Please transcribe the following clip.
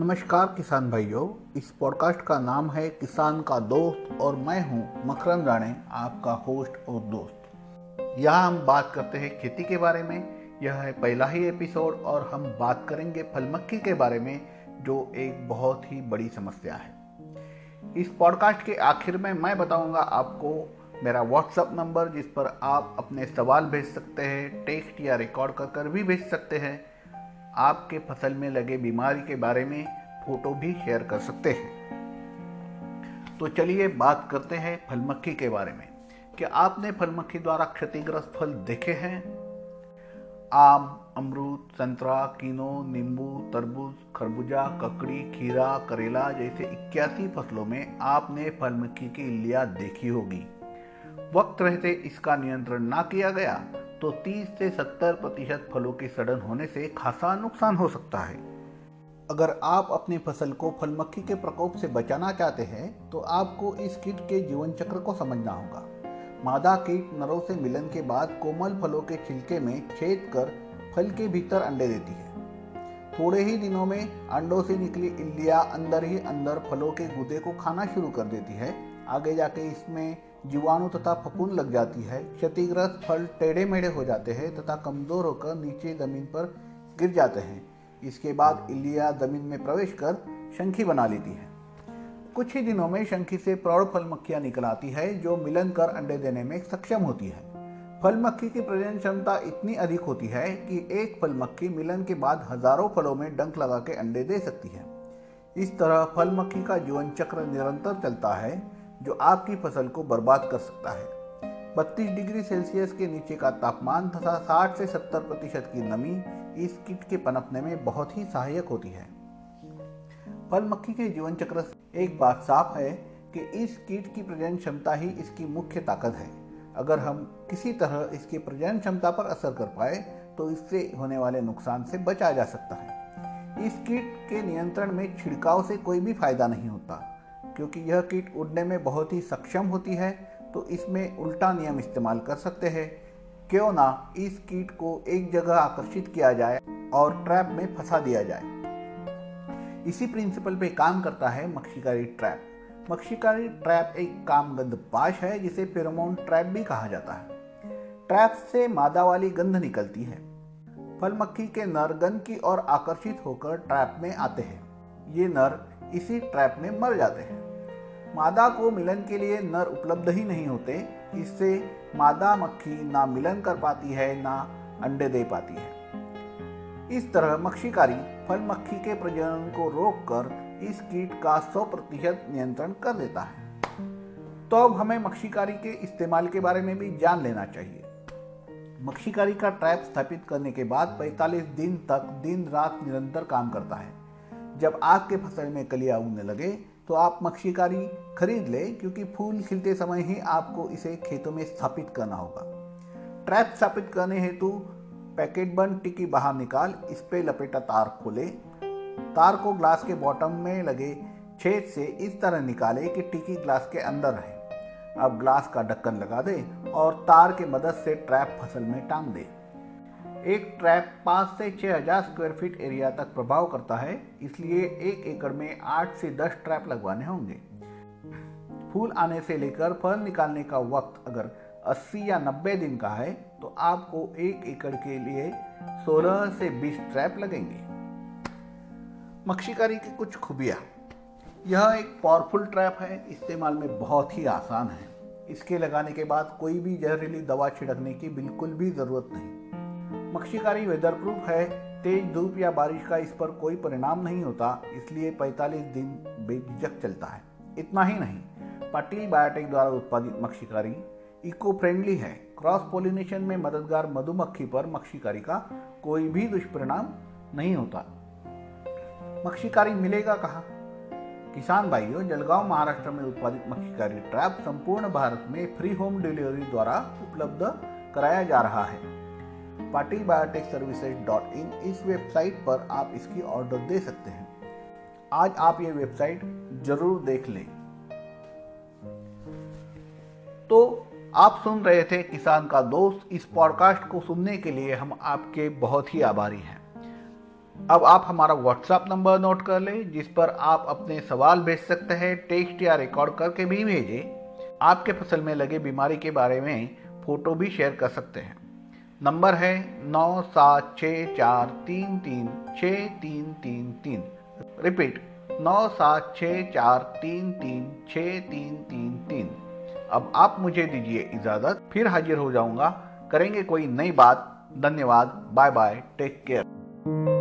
नमस्कार किसान भाइयों, इस पॉडकास्ट का नाम है किसान का दोस्त और मैं हूँ मकरंद राणे, आपका होस्ट और दोस्त। यहाँ हम बात करते हैं खेती के बारे में। यह है पहला ही एपिसोड और हम बात करेंगे फलमक्खी के बारे में, जो एक बहुत ही बड़ी समस्या है। इस पॉडकास्ट के आखिर में मैं बताऊँगा आपको मेरा व्हाट्सअप नंबर जिस पर आप अपने सवाल भेज सकते हैं टेक्स्ट या रिकॉर्ड कर कर भी भेज सकते हैं। आपके फ़सल में लगे बीमारी के बारे में फ़ोटो भी शेयर कर सकते हैं। तो चलिए बात करते हैं फलमक्खी के बारे में। क्या आपने फलमक्खी द्वारा क्षतिग्रस्त फल देखे हैं? आम, अमरूद, संतरा, किनो, नींबू, तरबूज, खरबूजा, ककड़ी, खीरा, करेला जैसे इक्यासी फ़सलों में आपने फलमक्खी की इलिया देखी होगी। वक्त रहते इसका नियंत्रण ना किया गया तो 30 से 70 प्रतिशत फलों के सड़न होने से खासा नुकसान हो सकता है। अगर आप अपनी फ़सल को फल मक्खी के प्रकोप से बचाना चाहते हैं तो आपको इस कीट के जीवन चक्र को समझना होगा। मादा कीट नरों से मिलन के बाद कोमल फलों के छिलके में छेद कर फल के भीतर अंडे देती है। थोड़े ही दिनों में अंडों से निकली इल्लिया अंदर ही अंदर फलों के गुदे को खाना शुरू कर देती है। आगे जाके इसमें जीवाणु तथा फफूंद लग जाती है। क्षतिग्रस्त फल टेढ़े मेढ़े हो जाते हैं तथा कमज़ोर होकर नीचे ज़मीन पर गिर जाते हैं। इसके बाद इलिया ज़मीन में प्रवेश कर शंखी बना लेती है। कुछ ही दिनों में शंखी से प्रौढ़ फल मक्खियाँ निकल आती है, जो मिलन कर अंडे देने में सक्षम होती है। फल मक्खी की प्रजनन क्षमता इतनी अधिक होती है कि एक फल मक्खी मिलन के बाद हज़ारों फलों में डंक लगा के अंडे दे सकती है। इस तरह फल मक्खी का जीवन चक्र निरंतर चलता है। जो आपकी फ़सल को बर्बाद कर सकता है। 32 डिग्री सेल्सियस के नीचे का तापमान तथा 60 से 70 प्रतिशत की नमी इस कीट के पनपने में बहुत ही सहायक होती है। फल मक्खी के जीवन चक्र से एक बात साफ़ है कि इस कीट की प्रजनन क्षमता ही इसकी मुख्य ताकत है। अगर हम किसी तरह इसकी प्रजनन क्षमता पर असर कर पाए तो इससे होने वाले नुकसान से बचा जा सकता है। इस कीट के नियंत्रण में छिड़काव से कोई भी फ़ायदा नहीं होता। क्योंकि यह कीट उड़ने में बहुत ही सक्षम होती है तो इसमें उल्टा नियम इस्तेमाल कर सकते हैं। क्यों ना इस कीट को एक जगह आकर्षित किया जाए और ट्रैप में फंसा दिया जाए। इसी प्रिंसिपल पे काम करता है मक्खीकारी ट्रैप। मक्खीकारी ट्रैप एक कामगंध पाश है, जिसे फेरोमोन ट्रैप भी कहा जाता है। ट्रैप से मादा वाली गंध निकलती है। फल मक्खी के नर गंध की ओर आकर्षित होकर ट्रैप में आते हैं। ये नर इसी ट्रैप में मर जाते हैं। मादा को मिलन के लिए नर उपलब्ध ही नहीं होते, इससे मादा मक्खी ना मिलन कर पाती है, ना अंडे दे पाती है। इस तरह मक्खीकारी फल मक्खी के प्रजनन को रोककर इस कीट का 100 प्रतिशत नियंत्रण कर देता है। तो अब हमें मक्खीकारी के इस्तेमाल के बारे में भी जान लेना चाहिए। मक्खीकारी का ट्रैप स्थापित करने के बाद 45 दिन तक दिन रात निरंतर काम करता है। जब आग के फ़सल में कलिया उगने लगे तो आप मक्खीकारी खरीद लें, क्योंकि फूल खिलते समय ही आपको इसे खेतों में स्थापित करना होगा। ट्रैप स्थापित करने हेतु पैकेट बंद टिकी बाहर निकाल, इस पे लपेटा तार खोले। तार को ग्लास के बॉटम में लगे छेद से इस तरह निकाले कि टिकी ग्लास के अंदर रहे। अब ग्लास का ढक्कन लगा दे और तार के मदद से ट्रैप फ़सल में टांग दे। एक ट्रैप पाँच से छः हज़ार स्क्वायर फीट एरिया तक प्रभाव करता है, इसलिए एक एकड़ में आठ से दस ट्रैप लगवाने होंगे। फूल आने से लेकर फल निकालने का वक्त अगर 80 या 90 दिन का है तो आपको एक एकड़ के लिए 16 से 20 ट्रैप लगेंगे। मक्खीकारी की कुछ खूबियाँ। यह एक पावरफुल ट्रैप है। इस्तेमाल में बहुत ही आसान है। इसके लगाने के बाद कोई भी जहरीली दवा छिड़कने की बिल्कुल भी ज़रूरत नहीं। मक्खीकारी वेदर प्रूफ है, तेज धूप या बारिश का इस पर कोई परिणाम नहीं होता, इसलिए 45 दिन बेझिझक चलता है। इतना ही नहीं, पाटिल बायोटेक द्वारा उत्पादित मक्खीकारी इको फ्रेंडली है। क्रॉस पोलिनेशन में मददगार मधुमक्खी पर मक्खीकारी का कोई भी दुष्परिणाम नहीं होता। मक्खीकारी मिलेगा कहाँ? किसान भाइयों, जलगांव, महाराष्ट्र में उत्पादित मक्खीकारी ट्रैप संपूर्ण भारत में फ्री होम डिलीवरी द्वारा उपलब्ध कराया जा रहा है। Patil biotech services dot in इस वेबसाइट पर आप इसकी ऑर्डर दे सकते हैं। आज आप ये वेबसाइट ज़रूर देख लें। तो आप सुन रहे थे किसान का दोस्त। इस पॉडकास्ट को सुनने के लिए हम आपके बहुत ही आभारी हैं। अब आप हमारा व्हाट्सएप नंबर नोट कर लें, जिस पर आप अपने सवाल भेज सकते हैं। टेक्स्ट या रिकॉर्ड करके भी भेजें। आपके फ़सल में लगे बीमारी के बारे में फ़ोटो भी शेयर कर सकते हैं। नंबर है नौ सात छ चार तीन तीन छ तीन तीन तीन। रिपीट, नौ सात छ चार तीन तीन छ तीन तीन तीन। अब आप मुझे दीजिए इजाज़त, फिर हाजिर हो जाऊँगा। करेंगे कोई नई बात। धन्यवाद, बाय बाय, टेक केयर।